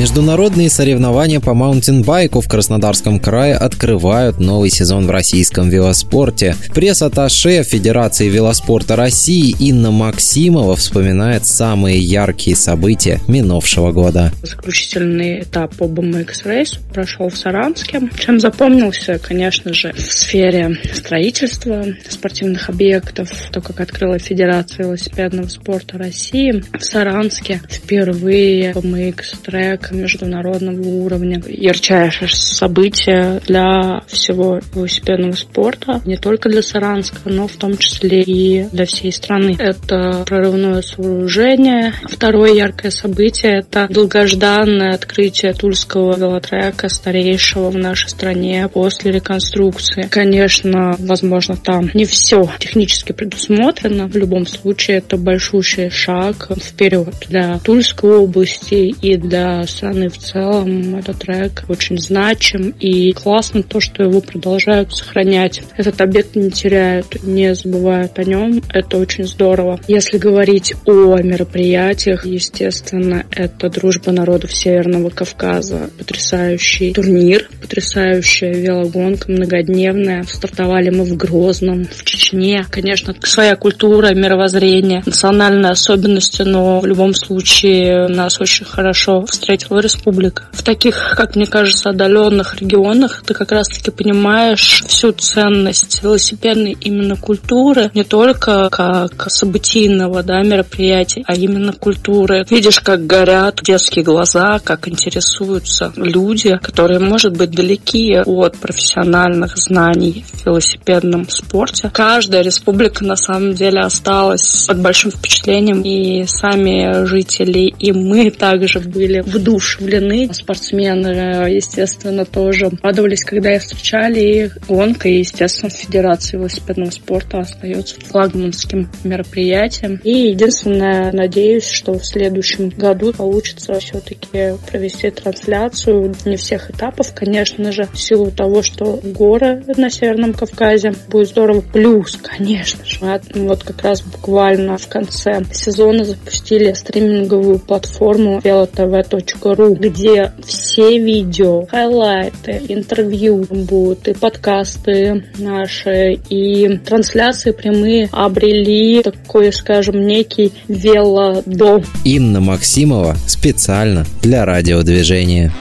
Международные соревнования по маунтинбайку в Краснодарском крае открывают новый сезон в российском велоспорте. Пресс-атташе Федерации велоспорта России Инна Максимова вспоминает самые яркие события минувшего года. Заключительный этап по BMX Race прошел в Саранске. Чем запомнился, конечно же, в сфере строительства спортивных объектов, то, как открыла Федерация велосипедного спорта России в Саранске впервые BMX трек международного уровня. Ярчайшее событие для всего велосипедного спорта, не только для Саранска, но в том числе и для всей страны. Это прорывное сооружение. Второе яркое событие – это долгожданное открытие Тульского велотрека, старейшего в нашей стране после реконструкции. Конечно, возможно, там не все технически предусмотрено. В любом случае, это большущий шаг вперед для Тульской области и для страны в целом этот трек очень значим и классно то, что его продолжают сохранять. Этот объект не теряют, не забывают о нем. Это очень здорово. Если говорить о мероприятиях, естественно, это дружба народов Северного Кавказа. Потрясающий турнир, потрясающая велогонка, многодневная. Стартовали мы в Грозном, в Чечне. Конечно, своя культура, мировоззрение, национальные особенности, но в любом случае нас очень хорошо встретили Третьего республика. В таких, как мне кажется, отдаленных регионах ты как раз-таки понимаешь всю ценность велосипедной именно культуры, не только как событийного да, мероприятия, а именно культуры. Видишь, как горят детские глаза, как интересуются люди, которые, может быть, далеки от профессиональных знаний в велосипедном спорте. Каждая республика на самом деле осталась под большим впечатлением, и сами жители, и мы также были в воодушевлены. Спортсмены, естественно, тоже радовались, когда их встречали. И гонка, и, естественно, Федерация велосипедного спорта остается флагманским мероприятием. И единственное, надеюсь, что в следующем году получится все-таки провести трансляцию не всех этапов, конечно же, в силу того, что горы на Северном Кавказе будет здорово. Плюс, конечно же, вот как раз буквально в конце сезона запустили стриминговую платформу velotv.ru ру, где все видео, хайлайты, интервью будут, и подкасты наши, и трансляции прямые обрели такой, скажем, некий велодом. Инна Максимова специально для радиодвижения.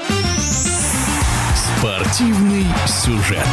Спортивный сюжет.